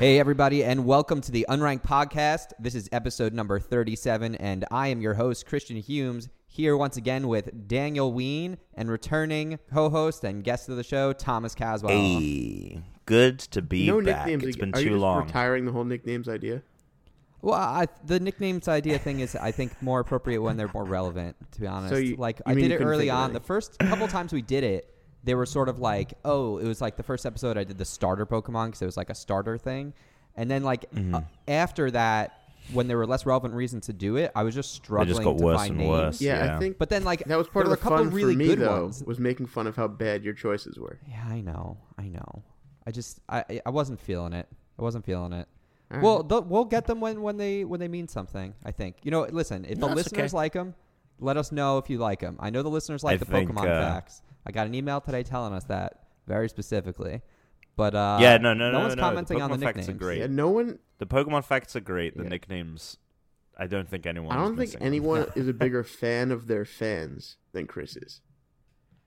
Hey, everybody, and welcome to the Unranked Podcast. This is episode number 37, and I am your host, Christian Humes, here once again with Daniel Ween and returning co host and guest of the show, Thomas Caswell. Hey, good to be no back. nicknames. It's again. been Are too just long. Retiring the whole nicknames idea. Well, I, the nicknames idea thing is, I think, more appropriate when they're more relevant, to be honest. So you- like, you I did it early on. any? The first couple times we did it, they were sort of like, oh, it was like the first episode I did the starter Pokemon because it was like a starter thing. And then, like, Mm-hmm. uh, after that, when there were less relevant reasons to do it, I was just struggling just got to worse find and names. worse. Yeah, Yeah. I think But then, like, that was part there of the a couple fun really for me good though. ones. Was making fun of how bad your choices were. Yeah, I know, I know. I just, I, I wasn't feeling it. I wasn't feeling it. All Well, right. we'll get them when, when they when they mean something. I think. You know, listen. If No, the listeners okay. like them, let us know if you like them. I know the listeners like I the think, Pokemon uh, facts. I got an email today telling us that very specifically. But uh, Yeah, no, no, no, one's no, the commenting on the Pokemon facts are nicknames. great. yeah, no one. The Pokemon facts are great. The Yeah. nicknames, I don't think anyone. I don't think anyone is a bigger fan of their fans than Chris is.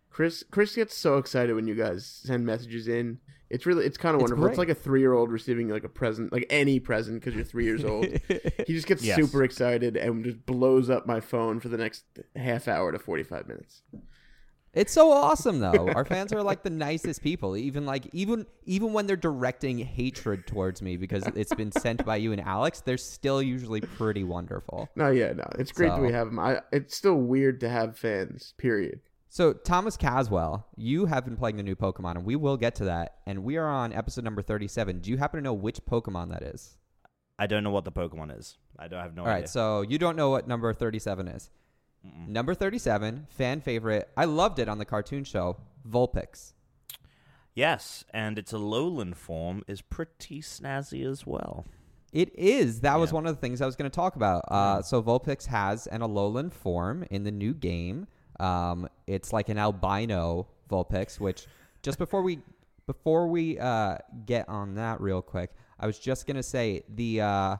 Chris Chris gets so excited when you guys send messages in. It's really it's kind of wonderful. It's like a three year old receiving like a present, like any present because you're three years old. he just gets Yes. super excited and just blows up my phone for the next half hour to forty five minutes. It's so awesome though. Our fans are like the nicest people. Even like even even when they're directing hatred towards me because it's been sent by you and Alex, they're still usually pretty wonderful. No, yeah, no, it's great that we have them. I, it's still weird to have fans. Period. So Thomas Caswell, you have been playing the new Pokemon, and we will get to that. And we are on episode number thirty-seven. Do you happen to know which Pokemon that is? I don't know what the Pokemon is. I don't have no All right, idea. so you don't know what number thirty-seven is. Number thirty-seven, fan favorite. I loved it on the cartoon show, Vulpix. yes, and its Alolan form is pretty snazzy as well. It is. That was one of the things I was going to talk about. Uh, so Vulpix has an Alolan form in the new game. Um, it's like an albino Vulpix, which just before we before we uh, get on that real quick, I was just going to say the uh,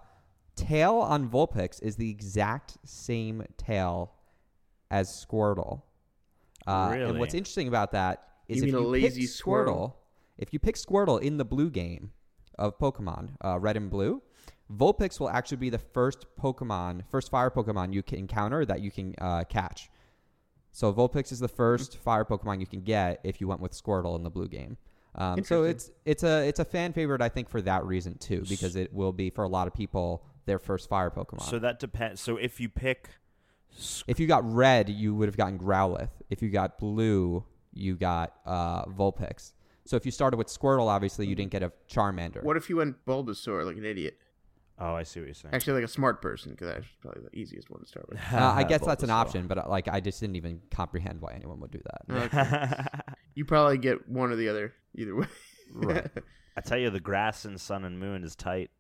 tail on Vulpix is the exact same tail as Squirtle. Uh, And what's interesting about that is You if you lazy pick squirrel? Squirtle, if you pick Squirtle in the blue game of Pokemon, uh, Red and Blue, Vulpix will actually be the first Pokemon, first fire Pokemon you can encounter that you can uh, catch. So Vulpix is the first fire Pokemon you can get if you went with Squirtle in the blue game. Um, so it's it's a it's a fan favorite I think for that reason too because it will be for a lot of people their first fire Pokemon. So that depends. So if you pick, s- if you got red, you would have gotten Growlithe. If you got blue, you got uh, Vulpix. So if you started with Squirtle, obviously you didn't get a Charmander. What if you went Bulbasaur like an idiot? Oh, I see what you're saying. Actually, like a smart person, because that's probably the easiest one to start with. Uh, I guess that's an Bulbasaur. option, but uh, like I just didn't even comprehend why anyone would do that. You probably get one or the other, either way. Right. I tell you, the grass in Sun and Moon is tight.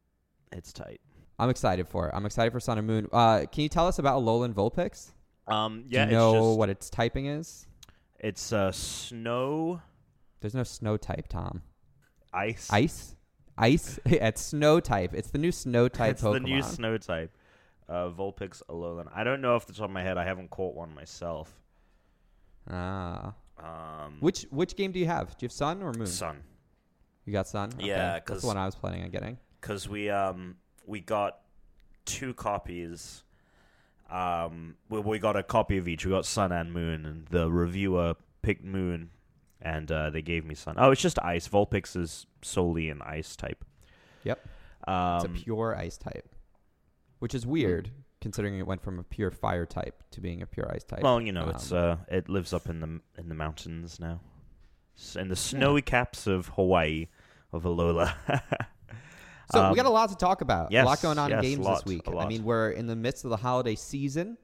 It's tight. I'm excited for it. I'm excited for Sun and Moon. Uh, can you tell us about Alolan Vulpix? Um, Do yeah, you know it's just, what its typing is? it's uh, snow, There's no snow type, Tom. ice. Ice? Ice? it's snow type. It's the new snow type it's Pokemon. the new snow type. Uh, Vulpix Alolan. I don't know off the top of my head. I haven't caught one myself. ah. Um, Which which game do you have? Do you have Sun or Moon? Sun. You got Sun? Okay. Yeah, That's 'cause- the one I was planning on getting. because we um we got two copies. Um, we, we got a copy of each. We got Sun and Moon, and the reviewer picked Moon, and uh, they gave me Sun. Oh, it's just Ice. Vulpix is solely an Ice type. Yep. Um, It's a pure Ice type, which is weird considering it went from a pure Fire type to being a pure Ice type. well, you know, it's Um, uh, it lives up in the in the mountains now, in the snowy caps of Hawaii, of Alola. So Um, we got a lot to talk about. a lot going on in games lot, this week. I mean, we're in the midst of the holiday season,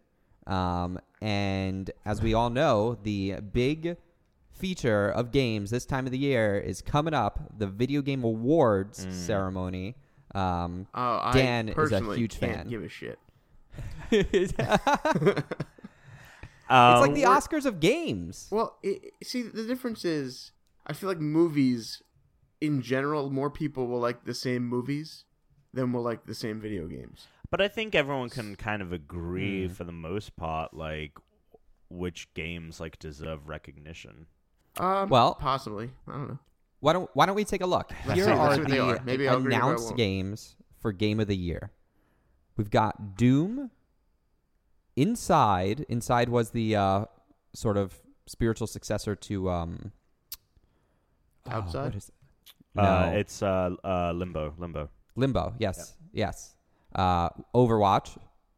um, and as we all know, the big feature of games this time of the year is coming up. The Video Game Awards Mm. ceremony. Um, Oh, I Dan is a huge can't fan. Give a shit. it's Um, like the Oscars of games. Well, it, see, the difference is, I feel like movies, in general, more people will like the same movies than will like the same video games. But I think everyone can kind of agree Mm. for the most part, like which games like deserve recognition. Um, Well- possibly. I don't know. Why don't Why don't we take a look? Let's Here see- are see what they the are. Maybe I'll agree, maybe I announced games for Game of the Year. We've got Doom. Inside. Inside was the uh, sort of spiritual successor to um. oh, Outside? what is No, Uh, it's uh, uh, Limbo. Limbo. Limbo. Yes, yes. Uh, Overwatch,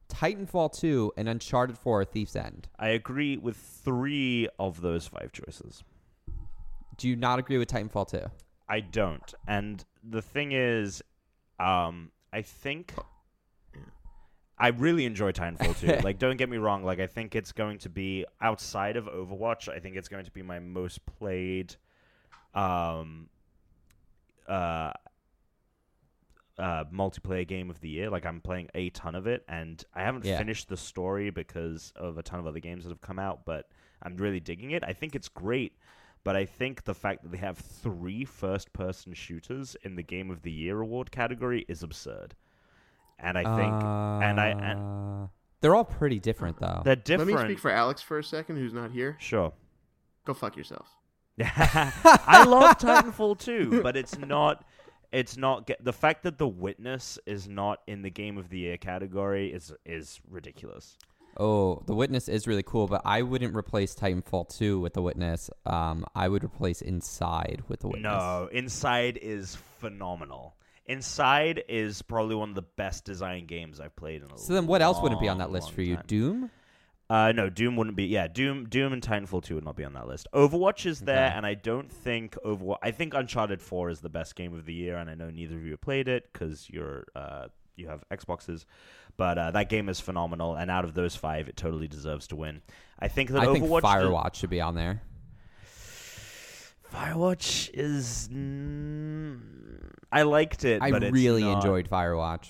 Titanfall 2, and Uncharted 4: Thief's End. I agree with three of those five choices. Do you not agree with Titanfall 2? I don't. And the thing is, um, I think I really enjoy Titanfall 2. like, don't get me wrong. Like, I think it's going to be outside of Overwatch. I think it's going to be my most played, um, uh, uh, multiplayer game of the year. Like, I'm playing a ton of it, and I haven't Yeah. finished the story because of a ton of other games that have come out. But I'm really digging it. I think it's great. But I think the fact that they have three first person shooters in the Game of the Year award category is absurd. And I think and I and Uh, they're all pretty different though. they're different. Let me speak for Alex for a second, who's not here. sure. Go fuck yourself. I love Titanfall too, but it's not it's not get, the fact that The Witness is not in the Game of the Year category is is ridiculous. Oh, The Witness is really cool, but I wouldn't replace Titanfall 2 with The Witness. Um, I would replace Inside with The Witness. No, Inside is phenomenal. Inside is probably one of the best design games I've played in a So then what else wouldn't be on that list for you? time. Doom? Uh, no, Doom wouldn't be. Yeah, Doom, Doom, and Titanfall two would not be on that list. Overwatch is there, Okay. and I don't think Overwatch. I think Uncharted four is the best game of the year, and I know neither of you have played it because you're uh, you have Xboxes, but uh, that game is phenomenal. And out of those five, it totally deserves to win. I think that I think Overwatch. Firewatch should be on there. Firewatch is. Mm, I liked it. I really not- enjoyed Firewatch.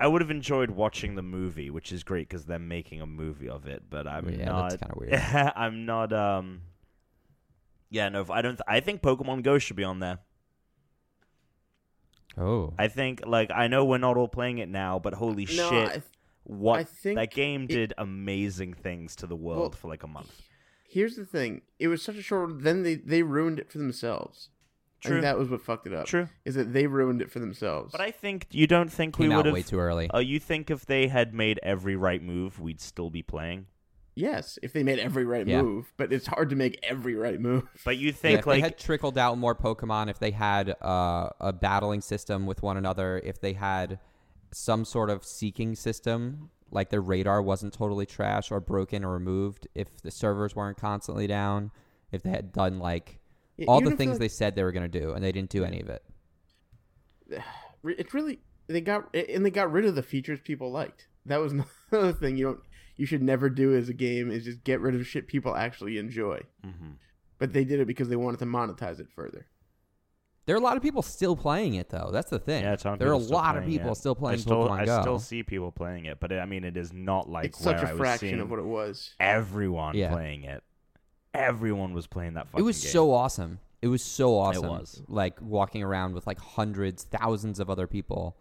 I would have enjoyed watching the movie, which is great because they're making a movie of it. But I'm Yeah, not. that's kinda weird. I'm not. Um. Yeah, no. I don't. Th- I think Pokemon Go should be on there. Oh. I think, like, I know we're not all playing it now, but holy No, shit, I th- what I think that game it- did amazing things to the world Well, for like a month. Here's the thing: it was such a short. Then they they ruined it for themselves. I True. think that was what fucked it up. True, Is that they ruined it for themselves. but I think you don't think Came we out would way have. too early. Oh, you think if they had made every right move, we'd still be playing? Yes, if they made every right Yeah. move, but it's hard to make every right move. But you Yeah, think if like they had trickled out more Pokemon, if they had uh, a battling system with one another, if they had some sort of seeking system, like their radar wasn't totally trash or broken or removed, if the servers weren't constantly down, if they had done like Yeah, all the things the- they said they were going to do and they didn't do any of it. Re- It's really they got and they got rid of the features people liked. That was another thing you don't you should never do as a game is just get rid of shit people actually enjoy. Mhm. But they did it because they wanted to monetize it further. There are a lot of people still playing it though. That's the thing. Yeah, a ton of there are a lot of people it. still playing I still, Pokemon I Go. still see people playing it, but I mean, it is not like it's where such I a was fraction seeing of what it was. everyone Yeah. playing it. Everyone was playing that fucking game. it was game. so awesome. It was so awesome. was. Like walking around with like hundreds, thousands of other people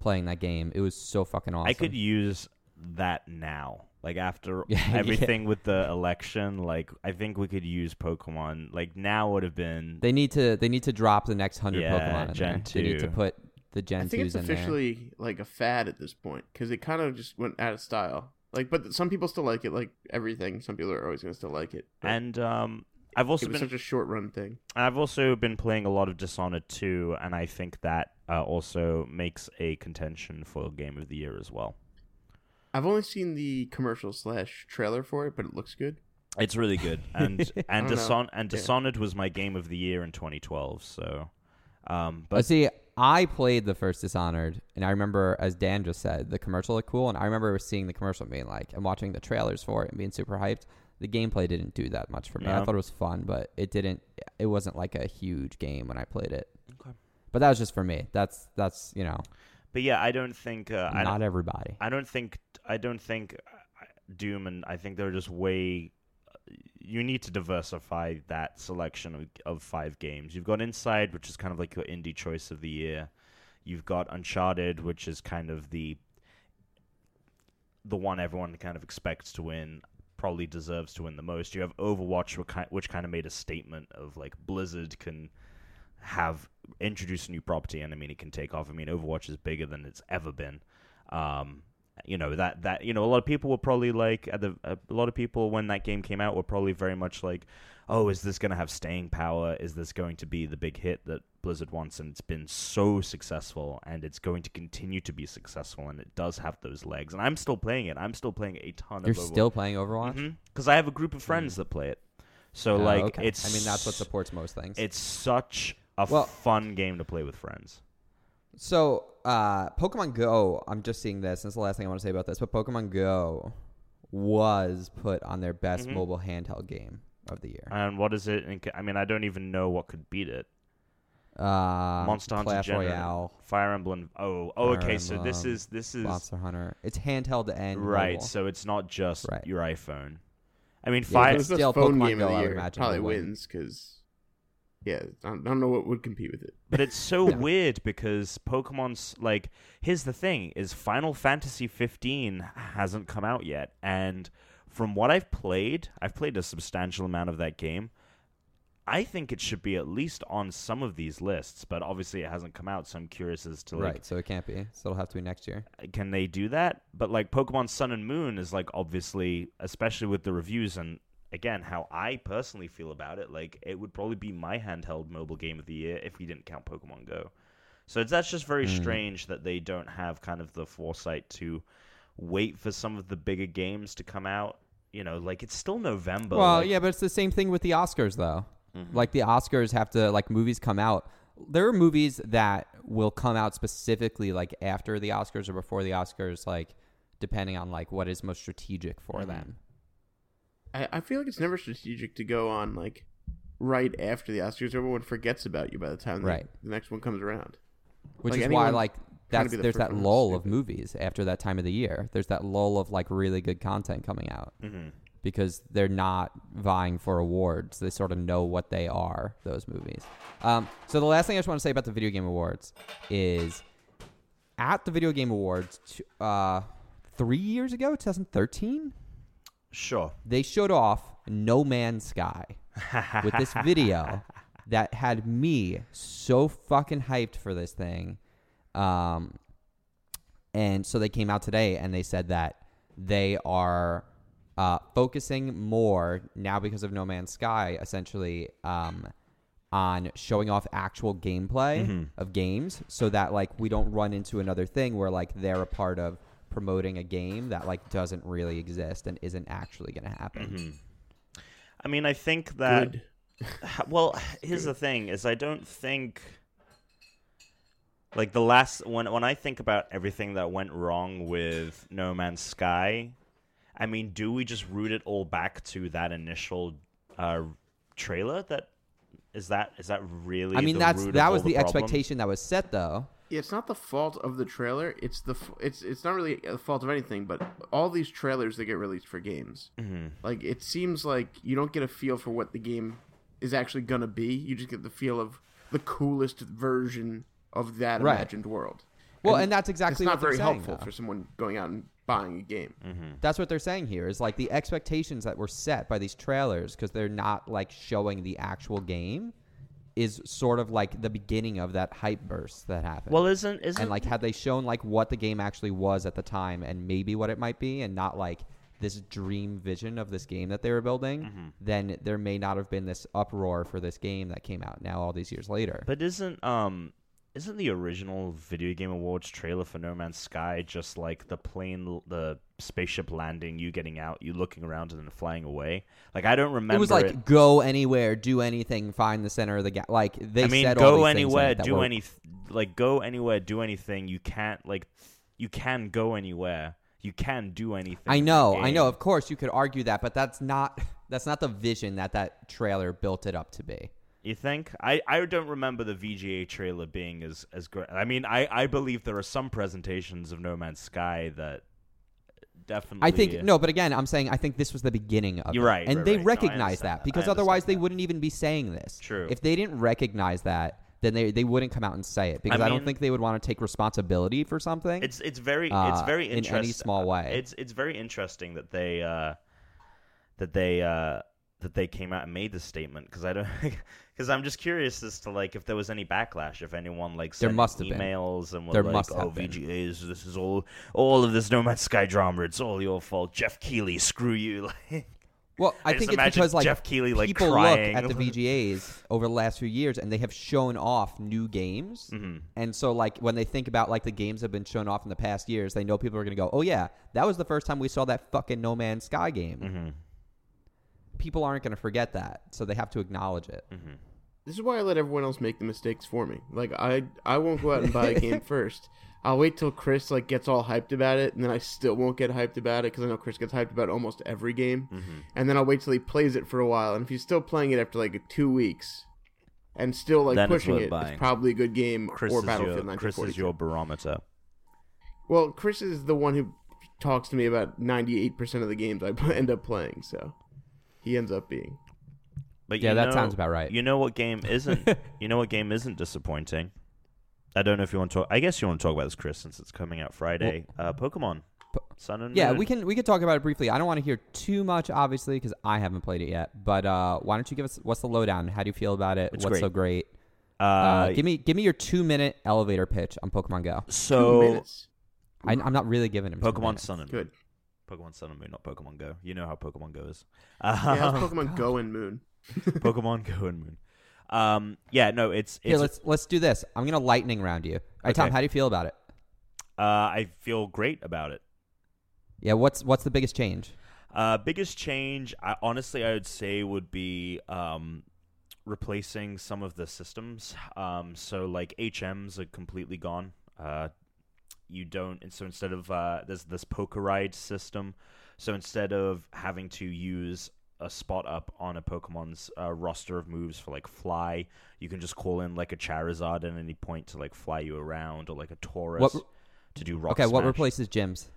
playing that game. It was so fucking awesome. I could use that now. Like after Yeah, yeah. everything with the election, like I think we could use Pokemon. Like now would have been They need to. They need to drop the next hundred Yeah, Pokemon in Gen there. They need to put the Gen I think it's twos there. officially like a fad at this point because it kind of just went out of style. Like, but some people still like it. Like everything, some people are always gonna still like it. But and um I've also it was been such a short run thing. I've also been playing a lot of Dishonored 2 and I think that uh, also makes a contention for game of the year as well. I've only seen the commercial slash trailer for it, but it looks good. It's really good, and and. Dishon- and Yeah. Dishonored was my game of the year in 2012. So, um, But but see, I played the first Dishonored, and I remember, as Dan just said, the commercial looked cool, and I remember seeing the commercial and being like, and watching the trailers for it and being super hyped. The gameplay didn't do that much for me. I thought it was fun, but it didn't. It wasn't like a huge game when I played it. Okay. But that was just for me. That's that's you know but yeah, I don't think uh, I not don't, everybody. I don't think I don't think uh, Doom and I think they're just way. You need to diversify that selection of, of five games. You've got Inside, which is kind of like your indie choice of the year. You've got Uncharted, which is kind of the the one everyone kind of expects to win. probably deserves to win the most. You have Overwatch, which kind of made a statement of like Blizzard can have introduced a new property, and I mean it can take off. I mean Overwatch is bigger than it's ever been. Um, you know that that you know a lot of people were probably like at the a lot of people when that game came out were probably very much like, oh, is this going to have staying power? Is this going to be the big hit that Blizzard wants? And it's been so successful, and it's going to continue to be successful, and it does have those legs. And I'm still playing it. I'm still playing a ton of Overwatch. You're still playing Overwatch. because I have a group of friends that play it. So Oh, like okay. it's I mean, that's what supports most things. it's such a Well- fun game to play with friends. So, uh, Pokemon Go, I'm just seeing this. and This is the last thing I want to say about this, but Pokemon Go was put on their best Mhm. mobile handheld game of the year. And what is it? in ca- I mean, I don't even know what could beat it. Uh, Monster Hunter Clash General, Royale, Fire Emblem. Oh, oh, Fire okay. So this is this is Monster Hunter. It's handheld and right. mobile. So it's not just Right. your iPhone. I mean, Yeah, If Fire. it the Still, phone Pokemon game Go, of the year, imagine, probably would wins because yeah, I don't, know what would compete with it. But it's so Yeah. weird because Pokemon's like here's the thing is Final Fantasy 15 hasn't come out yet and from what I've played, I've played a substantial amount of that game. I think it should be at least on some of these lists, but obviously it hasn't come out, so I'm curious as to like right, so it can't be. So it'll have to be next year. Uh, can they do that? But like Pokemon Sun and Moon is like obviously, especially with the reviews and again how I personally feel about it, like it would probably be my handheld mobile game of the year if we didn't count Pokemon Go. So it's, that's just very Mm. strange that they don't have kind of the foresight to wait for some of the bigger games to come out. You know, like it's still November. well, like- yeah, but it's the same thing with the Oscars, though. Mhm. Like the Oscars have to like movies come out. There are movies that will come out specifically like after the Oscars or before the Oscars, like depending on like what is most strategic for Mhm. them. I, I feel like it's never strategic to go on like right after the Oscars. Everyone forgets about you by the time the- Right. the, next one comes around. Which Like, is why like that's the there's that lull of movies after that time of the year. There's that lull of like really good content coming out Mhm. because they're not vying for awards. They sort of know what they are, those movies. Um, so the last thing I just want to say about the video game awards is at the video game awards t- uh, three years ago, 2013, Sure. they showed off No Man's Sky with this video that had me so fucking hyped for this thing. Um, and so they came out today and they said that they are uh, focusing more now because of No Man's Sky, essentially, um, on showing off actual gameplay Mhm. of games, so that like we don't run into another thing where like they're a part of promoting a game that like doesn't really exist and isn't actually going to happen. Mhm. I mean, I think that. Good. Well, here's the thing: is I don't think like the last when when I think about everything that went wrong with No Man's Sky. I mean, do we just root it all back to that initial uh, trailer? That is that is that really? I mean, the that's root that was the, problems? expectation that was set, though. It's not the fault of the trailer. It's the f- it's it's not really the fault of anything. But all these trailers that get released for games, Mhm. like it seems like you don't get a feel for what the game is actually gonna be. You just get the feel of the coolest version of that Right. imagined world. Well, and that's it's exactly not what they're very saying, helpful though. for someone going out and buying a game. Mhm. That's what they're saying here is like the expectations that were set by these trailers because they're not like showing the actual game is sort of like the beginning of that hype burst that happened. Well, isn't isn't and like had they shown like what the game actually was at the time and maybe what it might be and not like this dream vision of this game that they were building, Mm-hmm. then there may not have been this uproar for this game that came out now all these years later. But isn't um isn't the original video game awards trailer for No Man's Sky just like the plane the spaceship landing, you getting out, you looking around and then flying away? Like I don't remember it was like go anywhere, do anything, find the center of the gap. Like they I mean said, all go anywhere, it do were- any like go anywhere, do anything. You can't like you can go anywhere. You can do anything. I know, I know. Of course, you could argue that, but that's not that's not the vision that that trailer built it up to be. You think? I, I don't remember the VGA trailer being as as great. I mean, I, I believe there are some presentations of No Man's Sky that definitely. I think no, but again, I'm saying I think this was the beginning of You're it. right, and right, they right. Recognize understand that because otherwise they that. wouldn't even be saying this. True. If they didn't recognize that, then they they wouldn't come out and say it because I, don't think they would want to take responsibility for something. It's it's very it's uh, very in any interesting small way. It's it's very interesting that they uh that they uh, that they came out and made this statement because I don't because I'm just curious as to like if there was any backlash if anyone like There sent must have been. emails and were There like must oh been. VGAs this is all all of this No Man's Sky drama it's all your fault Geoff Keighley screw you like Well, I, I think it's because like Geoff Keighley, like, people crying. look at the VGAs over the last few years and they have shown off new games. Mhm. And so like when they think about like the games that have been shown off in the past years, they know people are going to go, "Oh yeah, that was the first time we saw that fucking No Man's Sky game." mm-hmm. People aren't going to forget that, so they have to acknowledge it. Mm-hmm. This is why I let everyone else make the mistakes for me. Like I I won't go out and buy a game first. I'll wait till Chris like gets all hyped about it, and then I still won't get hyped about it because I know Chris gets hyped about almost every game. Mm-hmm. And then I'll wait till he plays it for a while, and if he's still playing it after like two weeks, and still like Then pushing worth it, buying. it's probably a good game Chris or Battlefield your Chris is your barometer Well, Chris is the one who talks to me about ninety eight percent of the games I end up playing, so he ends up being. but Yeah, that know- sounds about right. You know what game isn't? you know what game isn't disappointing? I don't know if you want to talk. I guess you want to talk about this, Chris, since it's coming out Friday. uh, Pokemon Po- Sun and Yeah, Moon. we can we can talk about it briefly. I don't want to hear too much, obviously, because I haven't played it yet. But uh, why don't you give us what's the lowdown? How do you feel about it? It's what's great. so great? Uh, Uh, give me give me your two minute elevator pitch on Pokemon Go. Two so minutes. I, I'm not really giving him Pokemon minutes. Sun and Moon. Good. Pokemon Sun and Moon, not Pokemon Go. You know how Pokemon goes. Yeah, how's Um, Pokemon Go and Moon? Pokemon Go and Moon. Um, yeah, no, it's it's. Here, let's let's do this. I'm gonna lightning round you. All right, Tom, how do you feel about it? uh, I feel great about it. Yeah, what's what's the biggest change? Uh, biggest change, I, honestly, I would say would be um, replacing some of the systems. Um, so like HMs are completely gone. Uh, you don't, and so instead of uh, there's this Poke Ride system. So instead of having to use a spot up on a Pokemon's uh, roster of moves for like fly, you can just call in like a Charizard at any point to like fly you around, or like a Tauros re- to do rock. okay, what replaces gyms?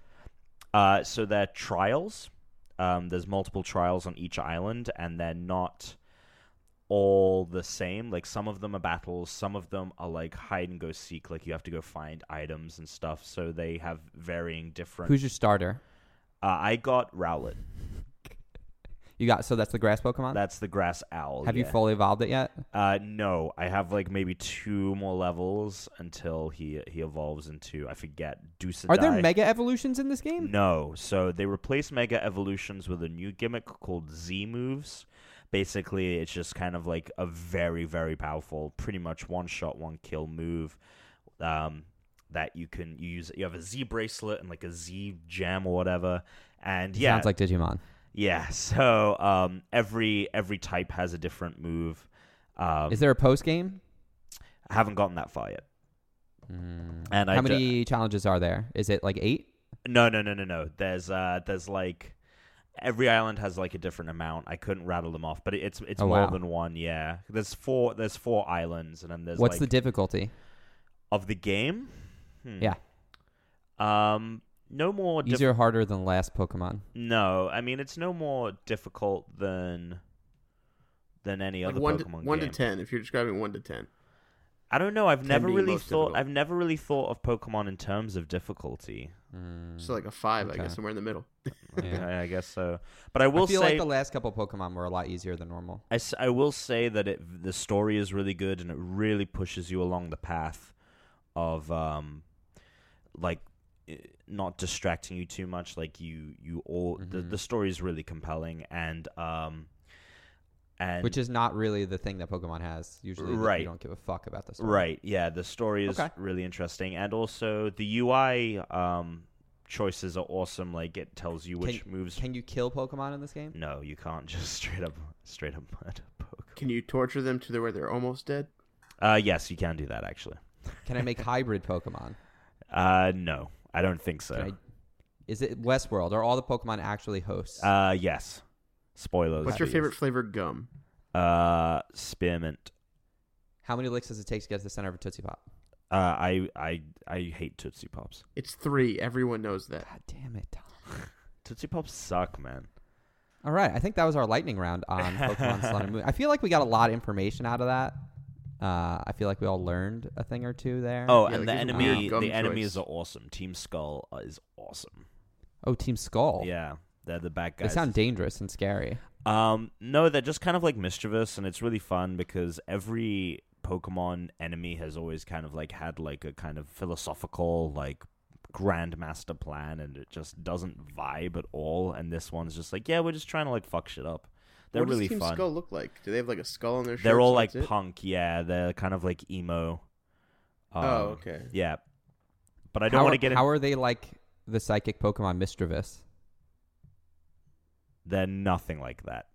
Uh, so they're trials. Um, there's multiple trials on each island, and they're not all the same. Like some of them are battles, some of them are like hide and go seek. Like you have to go find items and stuff. So they have varying different. Who's your starter? uh, I got Rowlet. You got so that's the grass Pokemon. That's the grass owl. have you fully evolved it yet? Uh, no, I have like maybe two more levels until he he evolves into I forget. Are there mega evolutions in this game? No. So they replace Mega Evolutions with a new gimmick called Z moves. Basically, it's just kind of like a very, very powerful, pretty much one shot, one kill move. Um, that you can use. You have a Z bracelet and like a Z gem or whatever. And yeah, Sounds like Digimon. yeah. So um, every every type has a different move. Um, Is there a post game? I haven't gotten that far yet. Mm. And I How d- many challenges are there? Is it like eight? No, no, no, no, no. There's uh, there's like every island has like a different amount. I couldn't rattle them off, but it, it's it's Oh, more wow. than one. Yeah, there's four. There's four islands, and then there's What's like the difficulty? of the game. Hmm. Yeah. Um, no more. Diff- Easier or harder than last Pokemon? no, I mean it's no more difficult than than any Like other one to, Pokemon one game. to ten. If you're describing one to ten, I don't know. I've never really thought. difficult. I've never really thought of Pokemon in terms of difficulty. Mm, so like a five, I guess, somewhere in the middle. yeah. I, I guess so. But I will I feel say like the last couple Pokemon were a lot easier than normal. I, I will say that it the story is really good and it really pushes you along the path of um like not distracting you too much like you you all the, Mhm. the story is really compelling and um and Which is not really the thing that Pokemon has. Usually, Right. you don't give a fuck about the story. right yeah the story is Okay. really interesting and also the UI um choices are awesome like it tells you which moves Can you kill Pokemon in this game? no you can't just straight up straight up murder Pokemon. Can you torture them to the where they're almost dead? uh yes you can do that actually Can I make hybrid Pokemon? Uh, no, I don't think so. I, is it Westworld? Are all the Pokemon actually hosts? Uh, yes. Spoilers. What's your favorite flavor gum? Uh, spearmint. How many licks does it take to get to the center of a Tootsie Pop? Uh, I I I hate Tootsie Pops. It's three. Everyone knows that. God damn it, Tom. Tootsie Pops suck, man. All right, I think that was our lightning round on Pokemon Sun and Moon. I feel like we got a lot of information out of that. Uh, I feel like we all learned a thing or two there. Oh, Yeah, and like the there's a enemy weird gum the enemies choice. are awesome. Team Skull is awesome. oh, Team Skull. Yeah, they're the bad guys. They sound dangerous and scary. Um, no, they're just kind of like mischievous, and it's really fun because every Pokemon enemy has always kind of like had like a kind of philosophical like grandmaster plan, and it just doesn't vibe at all. And this one's just like, yeah, we're just trying to like fuck shit up. They're what really does Team fun. Skull look like? Do they have like a skull on their? Shirt? They're all like it? punk, yeah. They're kind of like emo. Um, oh, okay. Yeah, but I don't want to get. in- How are they like the psychic Pokemon Mismagius? They're nothing like that.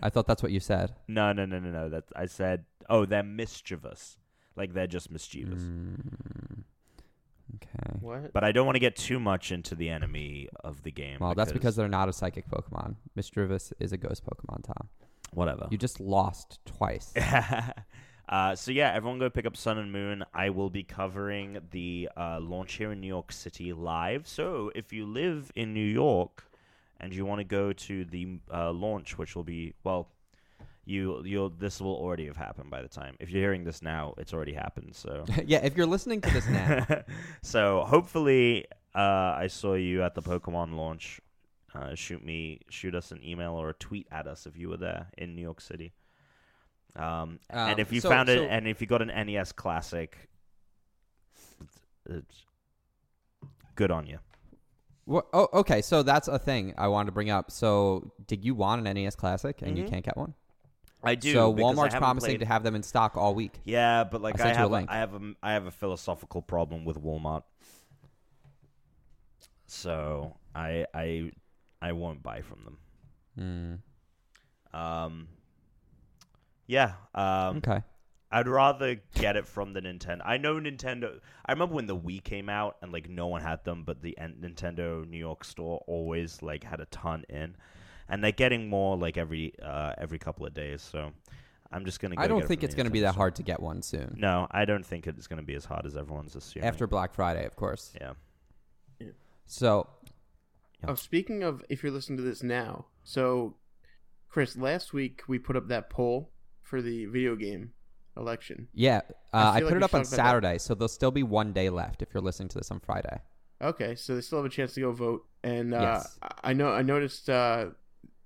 I thought that's what you said. no, no, no, no, no. That I said. Oh, they're mischievous. Like they're just mischievous. Mm, okay. What? But I don't want to get too much into the enemy of the game. Well, that's because they're not a psychic Pokemon. Mismagius is a ghost Pokemon, Tom. whatever. You just lost twice. uh, so yeah, everyone go pick up Sun and Moon. I will be covering the uh, launch here in New York City live. So if you live in New York and you want to go to the uh, launch, which will be well, you you'll this will already have happened by the time. If you're hearing this now, it's already happened. So yeah, if you're listening to this now, so hopefully, uh, I saw you at the Pokemon launch. Uh, shoot me, shoot us an email or a tweet at us if you were there in New York City. Um, and Um, if you so- found it, so- and if you got an NES Classic, it's, it's good on you. Wha- oh, okay. So that's a thing I wanted to bring up. So, did you want an NES Classic and you Mhm. can't get one? I do. So Walmart's promising played- to have them in stock all week. Yeah, but like I you a have, a. I have a, I have a philosophical problem with Walmart. So I, I, I won't buy from them. Mm, Um, yeah. Um, okay. I'd rather get it from the Nintendo. I know Nintendo. I remember when the Wii came out and like no one had them, but the N- Nintendo New York store always like had a ton in, and they're getting more like every uh, every couple of days. So I'm just gonna. Go I don't get think from it's the going to be Nintendo that store. hard to get one soon. No, I don't think it's gonna be as hard as everyone's assuming. After Black Friday, of course. yeah, So, Oh, speaking of, if you're listening to this now, so Chris, last week we put up that poll for the video game election. yeah, I uh, I, feel put like it up on talked that. Saturday, so there'll still be one day left if you're listening to this on Friday. Okay, so they still have a chance to go vote, and uh, Yes. I- I know I noticed uh,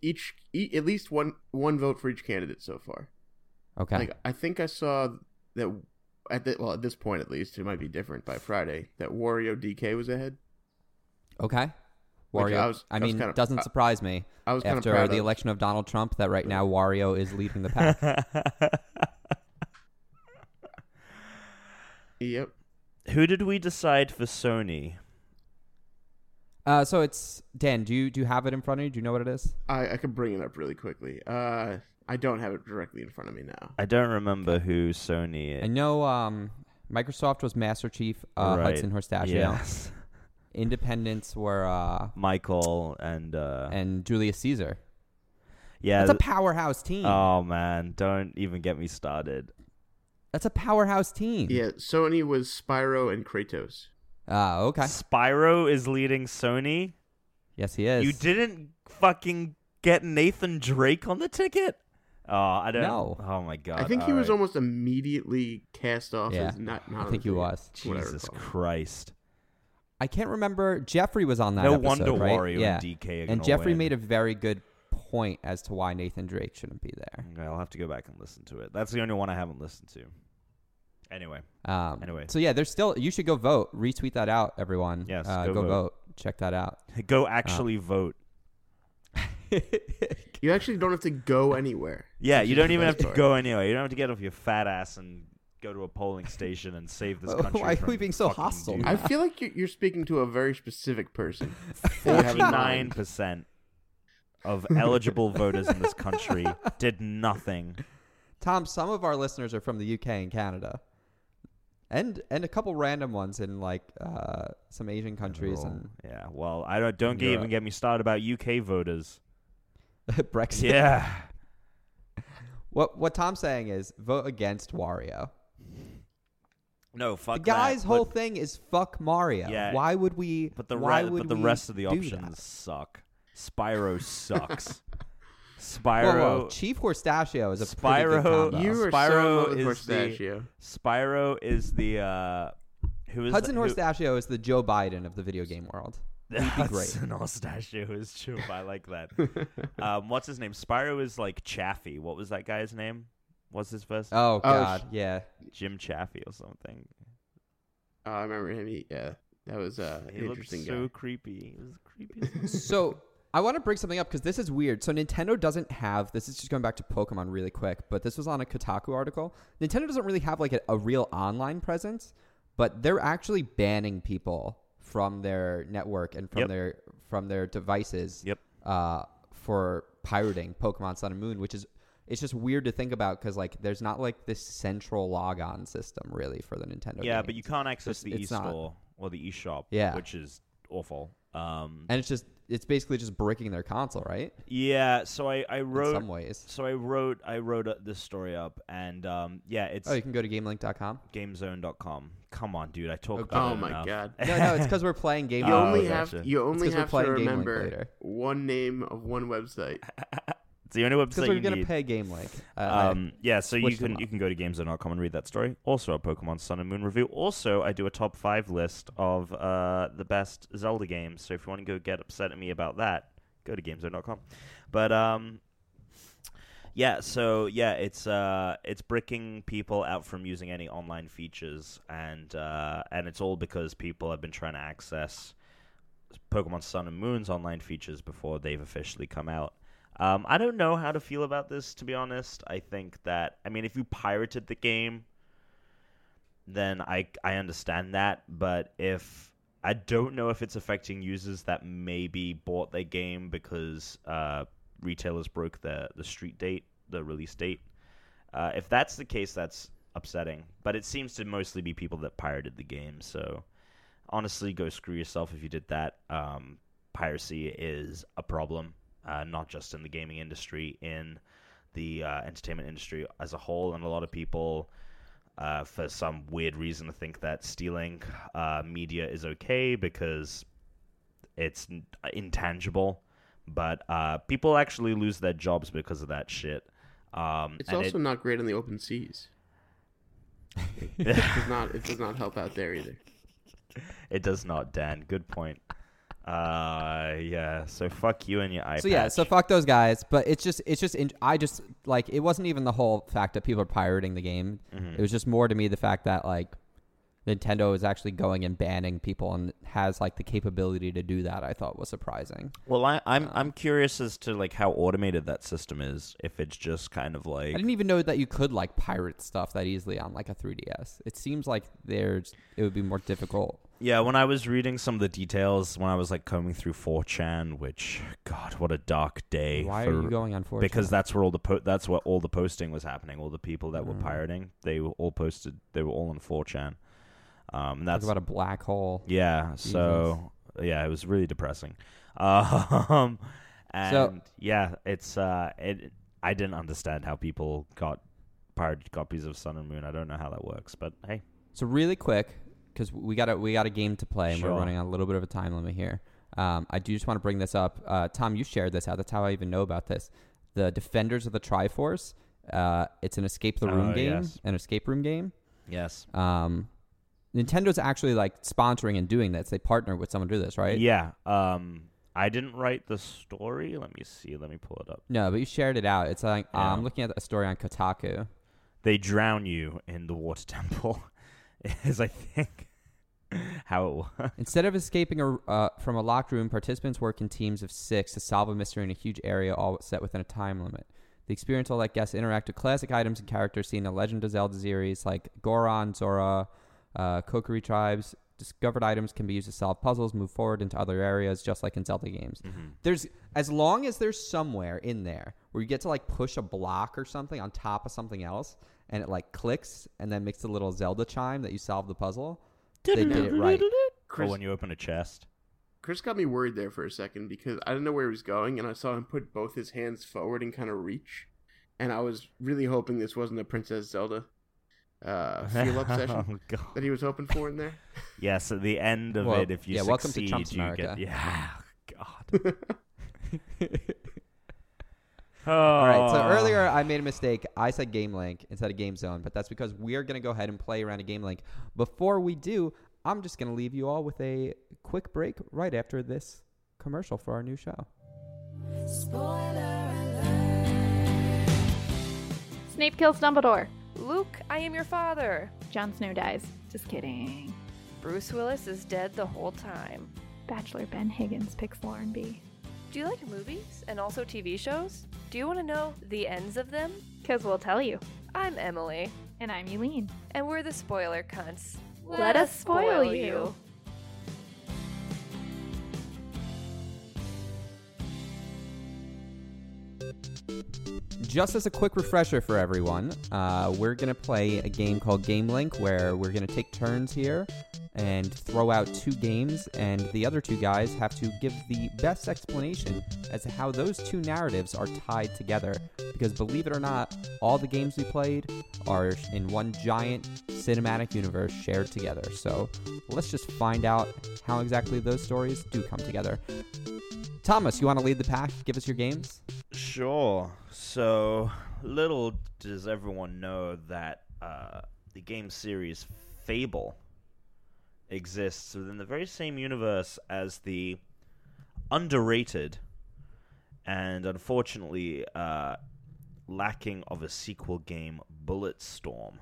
each, e at least one one vote for each candidate so far. Okay. Like I think I saw that at the, well at this point at least it might be different by Friday that Wario DK was ahead. okay. Wario. I I, was- I was mean, kinda- doesn't I- surprise me I was kind of after proud the of. election of Donald Trump that right now Wario is leading the pack. Yep. Who did we decide for Sony? uh, so it's Dan. Do you do you have it in front of you? Do you know what it is? I, I could bring it up really quickly. Uh, I don't have it directly in front of me now. I don't remember who Sony is. I know um, Microsoft was Master Chief uh, Right. Hudson Horstachio. Yes. Independents were uh, Michael and uh, and Julius Caesar. yeah. That's a powerhouse team. oh man, don't even get me started. That's a powerhouse team. Yeah, Sony was Spyro and Kratos. Ah, okay. Spyro is leading Sony. Yes, he is. You didn't fucking get Nathan Drake on the ticket? Oh, I don't. No. Oh my god. I think he all was right. almost immediately cast off Yeah, as not. not I think the he video. was. That's what I Jesus. Christ. I can't remember. Jeffrey was on that. no episode, wonder right? Wario yeah. and DK are And Jeffrey win. made a very good point as to why Nathan Drake shouldn't be there. Okay, I'll have to go back and listen to it. That's the only one I haven't listened to. Anyway, Um, Anyway. so yeah, there's still. You should go vote. Retweet that out, everyone. Yes, uh, go go vote. vote. Check that out. go actually vote. You actually don't have to go anywhere. Yeah, Which you don't even have to go anywhere. You don't have to get off your fat ass and go to a polling station and save this country. Why country. are we being so hostile? I feel like you're, you're speaking to a very specific person. you have in Forty-nine mind. percent of eligible voters in this country did nothing. Tom, some of our listeners are from the UK and Canada, and and a couple random ones in like uh, some Asian countries Oh, and yeah, well, I don't don't get, even get me started about UK voters. Brexit. Yeah, What what Tom's saying is vote against Wario. no, fuck the guy's that, whole but, thing is fuck Mario. Yeah. Why would we? but the why re- would but the rest of the options that? suck. Spyro sucks. Whoa, Spyro. whoa. Chief Horstachio is a Spyro- good combo. You are so in Spyro love with is the- Spyro is the uh, who is Hudson the, who- Horstachio is the Joe Biden of the video game world. be That's great. Nostachio is true. I like that. um, what's his name? Spyro is like Chaffee. What was that guy's name? What's his first? Oh Oh, God, sh- yeah. Jim Chaffee or something. Oh, I remember him. He, yeah, that was uh, He an looked interesting so guy. creepy. He was creepy. so I want to bring something up because this is weird. So Nintendo doesn't have this. Is just going back to Pokemon really quick, but this was on a Kotaku article. Nintendo doesn't really have like a, a real online presence, but they're actually banning people from their network and from Yep. their from their devices. Yep. Uh, for pirating Pokemon Sun and Moon, which is it's just weird to think about because like there's not like this central logon system really for the Nintendo. yeah, but you can't access It's- the it's e-store or the eShop, Yeah. which is awful. Um, and it's just it's basically just bricking their console, right? yeah, so I, I In wrote some ways. so I wrote I wrote uh, this story up and um, yeah, it's Oh, you can go to GameLink.com. gamezone.com. Come on, dude, I talk Okay. about Oh it my enough. god. No, no, it's because we're playing Game You Oh, only gotcha. have you only 'cause we're have to playing Game Link remember one name of one website. The only Because website we're you gonna need. pay Game Link. Uh, Um, yeah, so you them can you can go to gamezone.com and read that story. Also, a Pokemon Sun and Moon review. Also, I do a top five list of uh, the best Zelda games. So if you want to go get upset at me about that, go to gamezone.com. But um, yeah, so yeah, it's uh, it's bricking people out from using any online features, and uh, and it's all because people have been trying to access Pokemon Sun and Moon's online features before they've officially come out. Um, I don't know how to feel about this, to be honest. I think that, I mean, if you pirated the game, then I, I understand that. But if I don't know if it's affecting users that maybe bought their game because uh, retailers broke the, the street date, the release date. Uh, if that's the case, that's upsetting. But it seems to mostly be people that pirated the game. So honestly, go screw yourself if you did that. Um, piracy is a problem, uh, not just in the gaming industry, in the uh, entertainment industry as a whole. And a lot of people, uh, for some weird reason, think that stealing uh, media is okay because it's intangible. But uh, people actually lose their jobs because of that shit. Um, It's also it- not great on the open seas. It does not it does not help out there either. It does not, Dan. Good point. Uh, yeah. So fuck you and your iPad. so yeah, so fuck those guys. But it's just, it's just, in, I just like it wasn't even the whole fact that people are pirating the game. Mm-hmm. It was just more to me the fact that like Nintendo is actually going and banning people and has like the capability to do that. I thought was surprising. Well, I, I'm I'm curious as to like how automated that system is. If it's just kind of like I didn't even know that you could like pirate stuff that easily on like a 3DS. It seems like there's it would be more difficult. yeah. When I was reading some of the details, when I was like combing through 4chan, which God, what a dark day. Why for, are you going on 4chan? Because that's where all the po- that's where all the posting was happening. All the people that were Mm. pirating, they were all posted. They were all on 4chan. Um, and Talk that's about a black hole. Yeah. So yeah, it was really depressing. Um, and So- yeah, it's uh, it. I didn't understand how people got pirated copies of Sun and Moon. I don't know how that works, but hey, So really quick, because we got a we got a game to play, and Sure. we're running on a little bit of a time limit here. Um, I do just want to bring this up. Uh, Tom, you shared this out. That's how I even know about this. The Defenders of the Triforce. Uh, it's an escape the room Oh, game, yes. an escape room game. yes, Um, Nintendo's actually like sponsoring and doing this. They partner with someone to do this, right? yeah. Um, I didn't write the story. Let me see. Let me pull it up. No, but you shared it out. It's like uh, Yeah. I'm looking at a story on Kotaku. They drown you in the water temple. is I think how it works. Instead of escaping a, uh, from a locked room, participants work in teams of six to solve a mystery in a huge area, all set within a time limit. The experience will let guests interact with classic items and characters seen in the Legend of Zelda series, like Goron, Zora, uh, Kokiri tribes. Discovered items can be used to solve puzzles, move forward into other areas, just like in Zelda games. Mm-hmm. There's as long as there's somewhere in there where you get to like push a block or something on top of something else, and it like clicks and then makes a little Zelda chime that you solve the puzzle. They did it right. Or Chris, when you open a chest. Chris got me worried there for a second because I didn't know where he was going, and I saw him put both his hands forward and kind of reach, and I was really hoping this wasn't a Princess Zelda uh, feel up session oh that he was hoping for in there. Yes, at the end of Well, it, if you yeah, welcome to succeed, you America. get yeah. God. oh. All right. So Oh. earlier I made a mistake. I said Game Link instead of Game Zone, but that's because we are going to go ahead and play around a Game Link. Before we do, I'm just going to leave you all with a quick break right after this commercial for our new show. Snape kills Dumbledore. Luke, I am your father. Jon Snow dies. Just kidding. Bruce Willis is dead the whole time. Bachelor Ben Higgins picks Lauren B. Do you like movies and also TV shows? Do you want to know the ends of them? Because we'll tell you. I'm Emily, And I'm Eileen. and we're the spoiler cunts. Let us spoil you. Just as a quick refresher for everyone, uh, we're going to play a game called Game Link where we're going to take turns here and throw out two games, and the other two guys have to give the best explanation as to how those two narratives are tied together. Because believe it or not, all the games we played are in one giant cinematic universe shared together. So let's just find out how exactly those stories do come together. Thomas, you want to lead the pack? Give us your games. Sure. So, little does everyone know that uh, the game series Fable exists within the very same universe as the underrated and unfortunately uh, lacking of a sequel game Bulletstorm.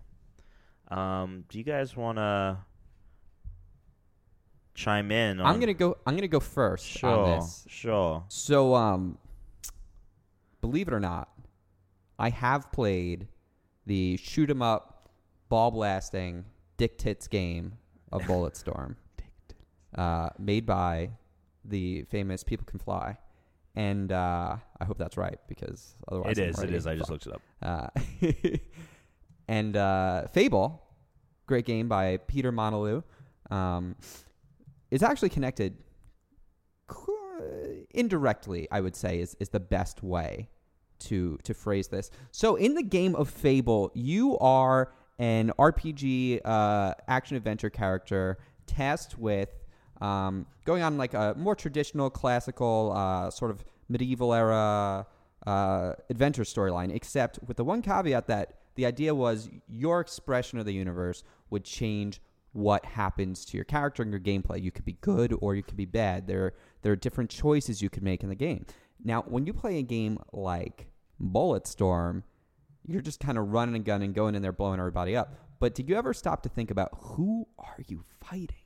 Um, do you guys want to chime in? On I'm gonna go. I'm gonna go first Sure. on this. Sure. So, um, believe it or not, I have played the shoot 'em up, ball blasting, dick tits game of Bulletstorm, uh, made by the famous People Can Fly, and uh, I hope that's right because otherwise It I'm is. It is. I just looked it up. Uh, and uh, Fable, great game by Peter Molyneux, um, is actually connected indirectly. I would say is is the best way to to phrase this. So in the game of Fable, you are an RPG uh, action adventure character tasked with um, going on like a more traditional, classical, uh, sort of medieval era uh, adventure storyline, except with the one caveat that the idea was your expression of the universe would change what happens to your character and your gameplay. You could be good or you could be bad. There, there are different choices you could make in the game. Now, when you play a game like Bulletstorm, you're just kind of running and gunning, and going in there, blowing everybody up. But did you ever stop to think about who are you fighting?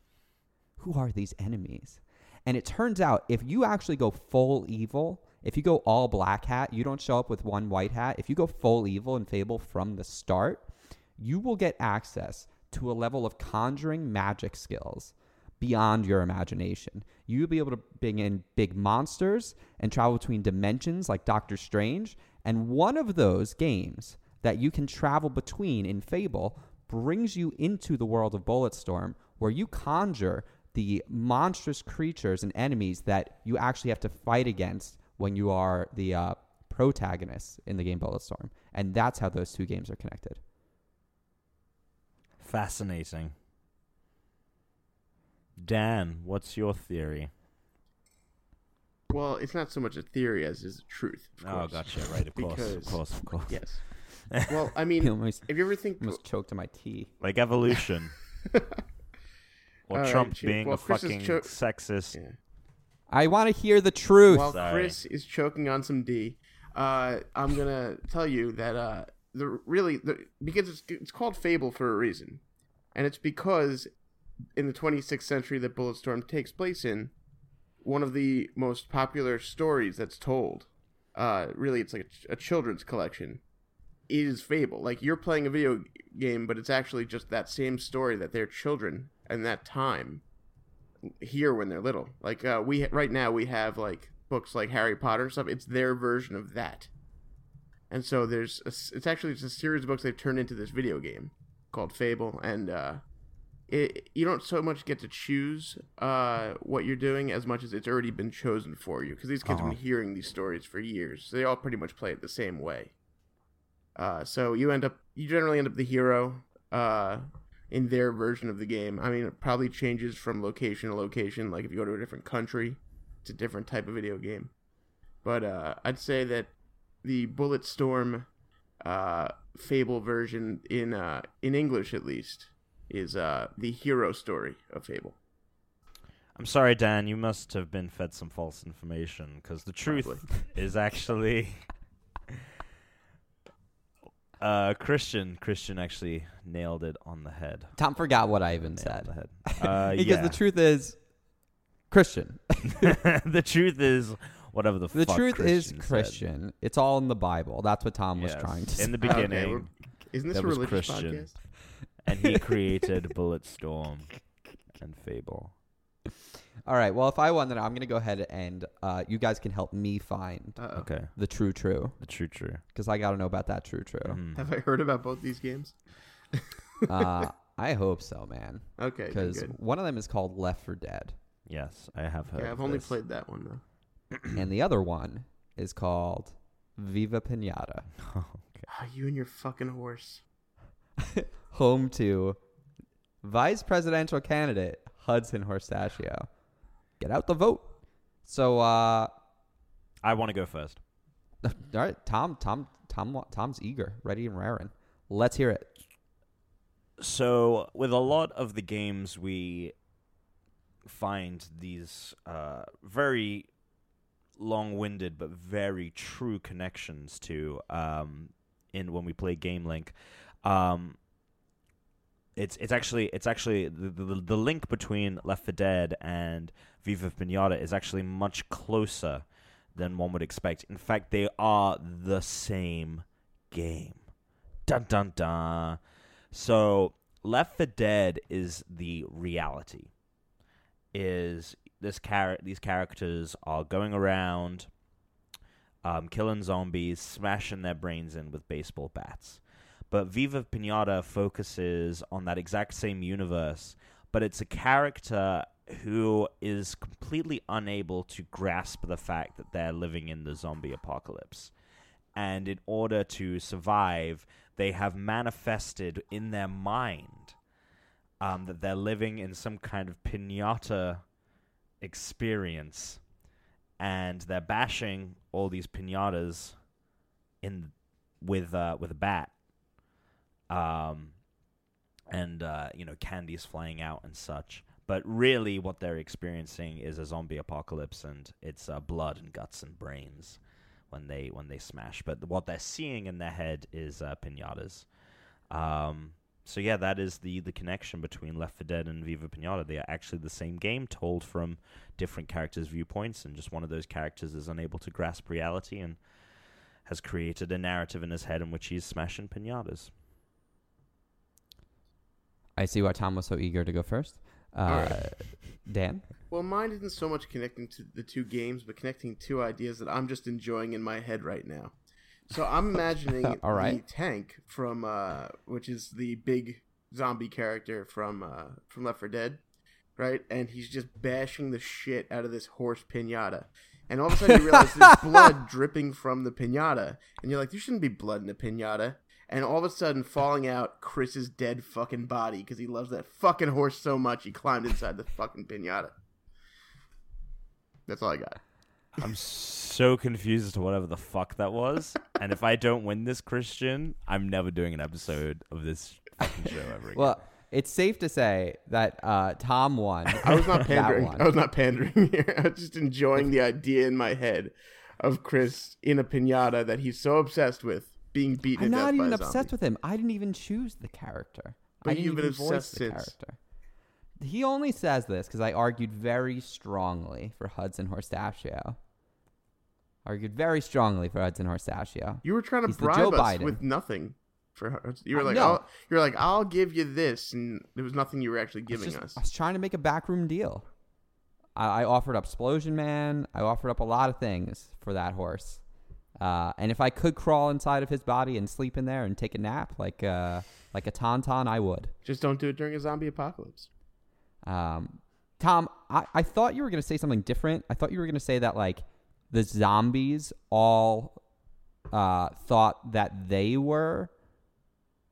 Who are these enemies? And it turns out if you actually go full evil, if you go all black hat, you don't show up with one white hat. If you go full evil in Fable from the start, you will get access to a level of conjuring magic skills beyond your imagination. You'll be able to bring in big monsters and travel between dimensions like Doctor Strange. And one of those games that you can travel between in Fable brings you into the world of Bulletstorm, where you conjure the monstrous creatures and enemies that you actually have to fight against when you are the uh, protagonist in the game Bulletstorm. And that's how those two games are connected. Fascinating. Dan, what's your theory? Well, it's not so much a theory as is a truth. Of Oh, course. gotcha. Right, of course, of course, of course. Yes. Well, I I mean, almost, if you ever think, almost choked on my tea. Like evolution. or All right, Trump shoot. being Well, a Chris fucking cho- sexist. Yeah. I want to hear the truth. while Sorry. Chris is choking on some D, uh, I'm gonna tell you that uh, the really the, because it's it's called Fable for a reason, and it's because in the 26th century that Bulletstorm takes place in, one of the most popular stories that's told, uh, really it's like a, a children's collection, is Fable. Like you're playing a video game, but it's actually just that same story that their children in that time hear when they're little. Like uh, we right now we have like books like Harry Potter and stuff. It's their version of that. And so there's a it's actually just a series of books they've turned into this video game called Fable, and uh, it you don't so much get to choose uh, what you're doing as much as it's already been chosen for you because these kids have been hearing these stories for years. So they all pretty much play it the same way. Uh, so you end up you generally end up the hero uh, in their version of the game. I mean, it probably changes from location to location. Like if you go to a different country, it's a different type of video game. But uh, I'd say that the Bulletstorm uh, Fable version in uh, in English at least is uh, the hero story of Fable. I'm sorry, Dan. You must have been fed some false information because the truth Probably. is actually uh, Christian. Christian actually nailed it on the head. Tom forgot what I even Nailed said. the head. Uh, because yeah. the truth is, Christian. the truth is whatever the The fuck truth is Christian said. It's all in the Bible. That's what Tom was trying to say. In the beginning, we're- Isn't this That a religious Christian. podcast? And he created Bulletstorm and Fable. All right. Well, if I won, then I'm going to go ahead and uh, you guys can help me find Uh-oh. Okay, the true true the true true. because I got to know about that true true. Mhm. Have I heard about both these games? uh, I hope so, man. Okay, then Because good. one of them is called Left 4 Dead, Yes, I have heard. Yeah, I've of only this. played that one though. and the other one is called Viva Pinata, okay Ah, you and your fucking horse. home to vice presidential candidate Hudson Horstachio. Get out the vote. So, uh, I want to go first. all right, Tom, Tom, Tom, Tom's eager, ready and raring. Let's hear it. So, with a lot of the games, we find these uh, very long-winded but very true connections to um, in when we play Game Link. Um, it's it's actually it's actually the, the the link between Left 4 Dead and Viva Pinata is actually much closer than one would expect. In fact, they are the same game. Dun dun dun. So Left for Dead is the reality. Is this char- these characters are going around um, killing zombies, smashing their brains in with baseball bats. But Viva Pinata focuses on that exact same universe, but it's a character who is completely unable to grasp the fact that they're living in the zombie apocalypse. And in order to survive, they have manifested in their mind um, that they're living in some kind of pinata experience. And they're bashing all these pinatas in with uh, with a bat um, and uh, you know candies flying out and such. But really, what they're experiencing is a zombie apocalypse, and it's uh, blood and guts and brains when they when they smash. But what they're seeing in their head is uh, pinatas. Um, so yeah, that is the the connection between Left 4 Dead and Viva Pinata. They are actually the same game, told from different characters' viewpoints, and just one of those characters is unable to grasp reality and has created a narrative in his head in which he's smashing pinatas. I see why Tom was so eager to go first. Uh, right. Dan? Well, mine isn't so much connecting to the two games, but connecting two ideas that I'm just enjoying in my head right now. So I'm imagining All right. the tank from, uh, which is the big zombie character from uh, from Left 4 Dead, right? And he's just bashing the shit out of this horse pinata. And all of a sudden you realize there's blood dripping from the pinata, and you're like, there shouldn't be blood in a pinata. And all of a sudden, falling out Chris's dead fucking body because he loves that fucking horse so much he climbed inside the fucking pinata. That's all I got. I'm so confused as to whatever the fuck that was. and if I don't win this, Christian, I'm never doing an episode of this fucking show ever again. Well, it's safe to say that uh, Tom won. I was not pandering. I was not pandering here. I was just enjoying the idea in my head of Chris in a pinata that he's so obsessed with being beaten I'm not even obsessed with him. I didn't even choose the character. But I didn't you've been even voice obsessed the since. character. He only says this because I argued very strongly for Hudson Horstachio. Argued very strongly for Hudson Horstachio. You were trying to He's bribe us Biden. with nothing. For her. you were I like. You're like, I'll give you this, and there was nothing you were actually I giving just- us. I was trying to make a backroom deal. I, I offered up Explosion Man. I offered up a lot of things for that horse. Uh, and if I could crawl inside of his body and sleep in there and take a nap like uh, like a tauntaun, I would. Just don't do it during a zombie apocalypse. Um, Tom, I, I thought you were going to say something different. I thought you were going to say that like the zombies all uh, thought that they were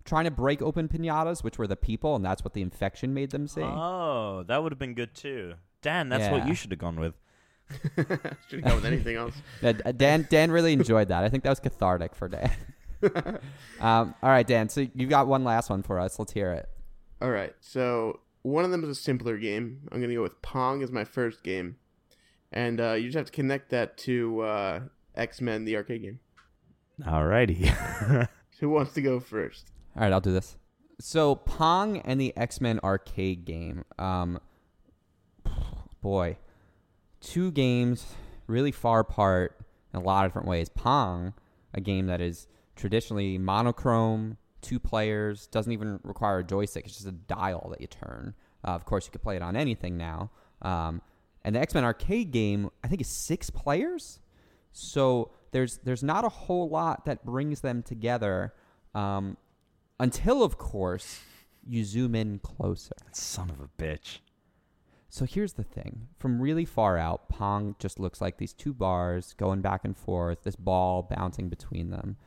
trying to break open pinatas, which were the people, and that's what the infection made them see. oh, that would have been good too. Dan, that's what you should have gone with. Should have gone with anything else. Dan Dan really enjoyed that. I think that was cathartic for Dan. um, all right, Dan. So you got one last one for us. Let's hear it. All right. So one of them is a simpler game. I'm gonna go with Pong as my first game, and uh, you just have to connect that to uh, X Men, the arcade game. Alrighty. Who wants to go first? All right, I'll do this. So Pong and the X Men arcade game. Um, boy, two games really far apart in a lot of different ways. Pong, a game that is traditionally monochrome, two players, doesn't even require a joystick. It's just a dial that you turn. Uh, of course, you could play it on anything now. Um, and the X Men arcade game, I think, is six players. So there's there's not a whole lot that brings them together. Um, until, of course, you zoom in closer. Son of a bitch. So here's the thing. From really far out, Pong just looks like these two bars going back and forth, this ball bouncing between them.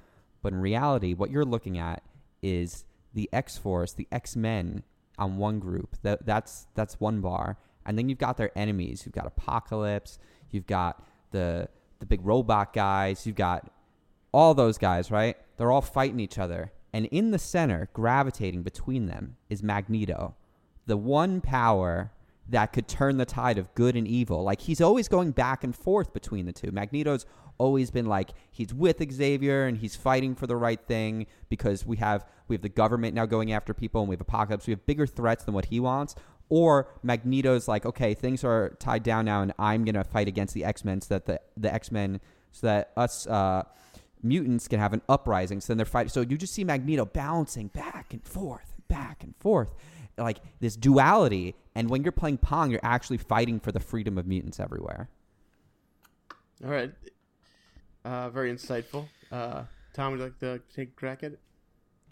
But in reality, what you're looking at is the X Force, the X Men on one group. That, that's that's one bar. And then you've got their enemies. You've got Apocalypse, you've got the the big robot guys, you've got all those guys, right? They're all fighting each other. And in the center, gravitating between them, is Magneto, the one power that could turn the tide of good and evil. Like he's always going back and forth between the two. Magneto's always been like he's with Xavier and he's fighting for the right thing because we have we have the government now going after people and we have apocalypse. We have bigger threats than what he wants. Or Magneto's like, okay, things are tied down now, and I'm gonna fight against the X Men so that the the X Men so that us uh, mutants can have an uprising. So then they're fighting. So you just see Magneto bouncing back and forth, back and forth, like this duality. And when you're playing Pong, you're actually fighting for the freedom of mutants everywhere. All right. Uh, very insightful. Uh, Tom, would you like to take a crack at it?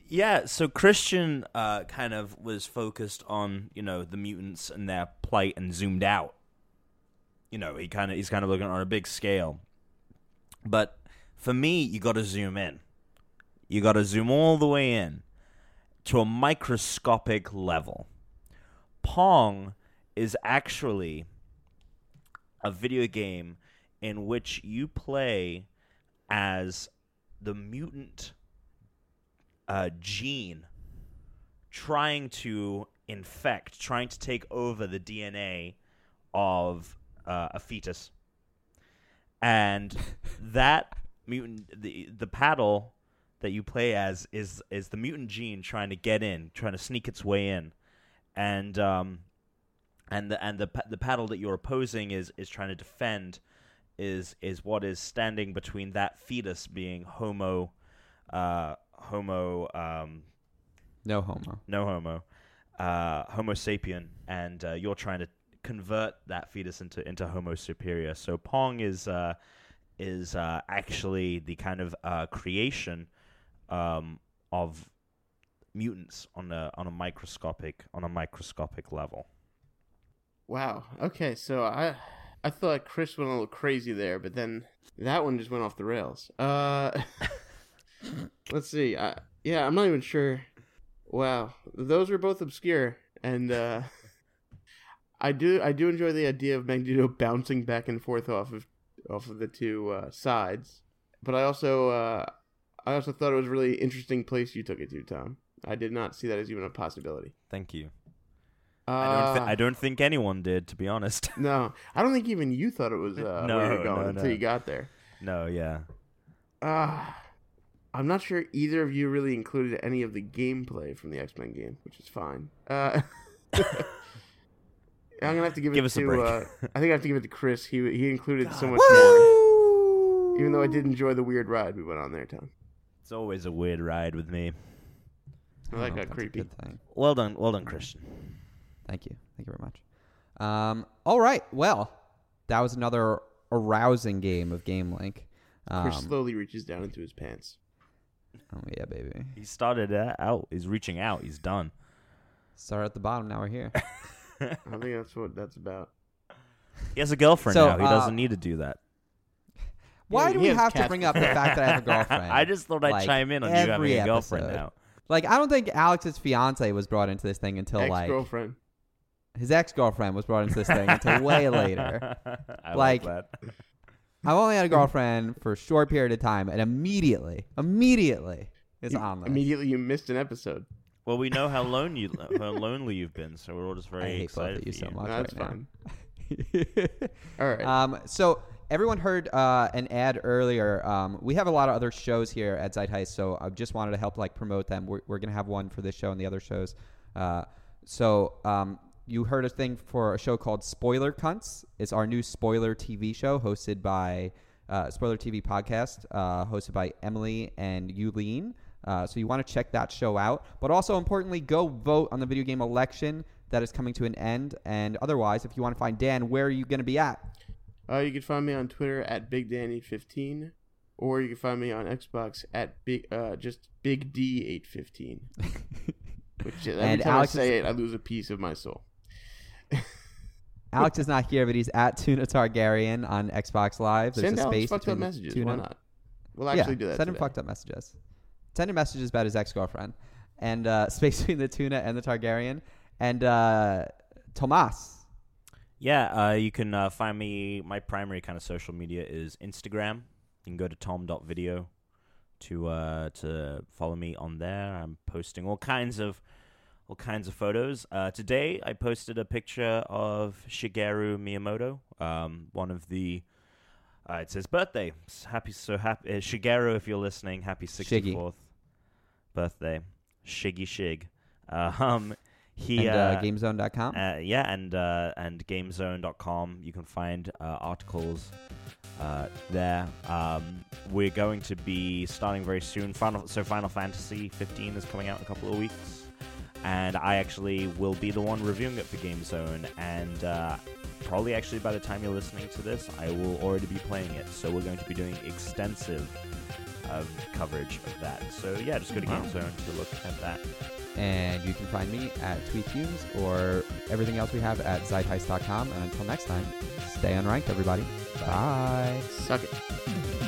Yeah, so Christian uh, kind of was focused on you know the mutants and their plight and zoomed out. You know, he kind of he's kind of looking on a big scale. But for me, you got to zoom in. You got to zoom all the way in to a microscopic level. Pong is actually a video game in which you play as the mutant uh, gene trying to infect, trying to take over the DNA of uh, a fetus, and that mutant, the the paddle that you play as is is the mutant gene trying to get in, trying to sneak its way in, and um, and the and the the paddle that you're opposing is is trying to defend is is what is standing between that fetus being homo uh homo um No homo. no homo uh homo sapien and uh, you're trying to convert that fetus into into homo superior so pong is uh is uh actually the kind of uh creation um of mutants on a on a microscopic on a microscopic level Wow. Okay, so I I thought Chris went a little crazy there, but then that one just went off the rails. Uh, let's see. I, yeah, I'm not even sure. Wow, those were both obscure, and uh, I do I do enjoy the idea of Magneto bouncing back and forth off of off of the two uh, sides, but I also uh, I also thought it was a really interesting place you took it to, Tom. I did not see that as even a possibility. thank you Uh, I don't thi- I don't think anyone did to be honest No, I don't think even you thought it was uh, No, where you're no, going no. until you got there. no yeah Uh, I'm not sure either of you really included any of the gameplay from the X Men game, which is fine. Uh, I'm gonna have to give it Give a to. Uh, I think I have to give it to Chris. He he included so much more. Even though I did enjoy the weird ride we went on there, Tom. It's always a weird ride with me. I don't like know got if a creepy. good thing. Well done, well done, Christian. Thank you. Thank you very much. Um, all right. Well, that was another arousing game of Game Link. Um, Chris slowly reaches down into his pants. oh yeah, baby. He started uh, out. He's reaching out. He's done. Start at the bottom. Now we're here. I think that's what that's about. He has a girlfriend So, now. He uh, doesn't need to do that. Why He- do we have to bring up the fact that I have a girlfriend? I just thought I'd like, chime in on you having every a girlfriend episode. now. Like, I don't think Alex's fiance was brought into this thing until Ex like girlfriend. his ex girlfriend was brought into this thing until way later. I Like- like that. I've only had a girlfriend for a short period of time, and immediately, immediately, it's You- on this. Immediately, you missed an episode. Well, we know how lone you how lonely you've been, so we're all just very I hate both excited of you for so you. much. That's right fine. now. All right. Um, so everyone heard uh, an ad earlier. Um, we have a lot of other shows here at Zeitgeist, so I just wanted to help like promote them. We're, we're gonna have one for this show and the other shows. Uh, so um, you heard a thing for a show called Spoiler Cunts. It's our new spoiler TV show hosted by uh, Spoiler TV podcast, uh, hosted by Emily and Yuleen. Uh, so you want to check that show out, but also importantly, go vote on the video game election that is coming to an end. And otherwise, if you want to find Dan, where are you going to be at? Uh, you can find me on Twitter at BigDanny15, or you can find me on Xbox at big uh, just Big D815. Which every And time Alex I say is- it, I lose a piece of my soul. Alex is not here, but he's at Tuna Targaryen on Xbox Live. There's Send a Alex space fucked up messages. Tuna. Why not? We'll actually yeah, do that. Send him today. fucked up messages. Send him messages about his ex girlfriend. And uh, space between the Tuna and the Targaryen. And uh, Tomas. Yeah, uh, you can uh, find me. My primary kind of social media is Instagram. You can go to tom.video to uh, to follow me on there. I'm posting all kinds of all kinds of photos. Uh, today, I posted a picture of Shigeru Miyamoto, um, one of the. Uh, it's his birthday. Happy so happy, uh, Shigeru. If you're listening, happy Shiggy. 64th birthday, Shiggy Shig. Um, he and uh, uh, GameZone.com. uh, yeah, and uh, and GameZone.com. You can find uh, articles uh, there. Um, we're going to be starting very soon. Final, so Final Fantasy 15 is coming out in a couple of weeks, and I actually will be the one reviewing it for GameZone. And uh, probably actually by the time you're listening to this, I will already be playing it. So we're going to be doing extensive. Coverage of that. So yeah, just go to Wow. GameZone to look at that. And you can find me at TweetFumes or everything else we have at Zeitgeist.com. And until next time, stay unranked, everybody. Bye. Suck it.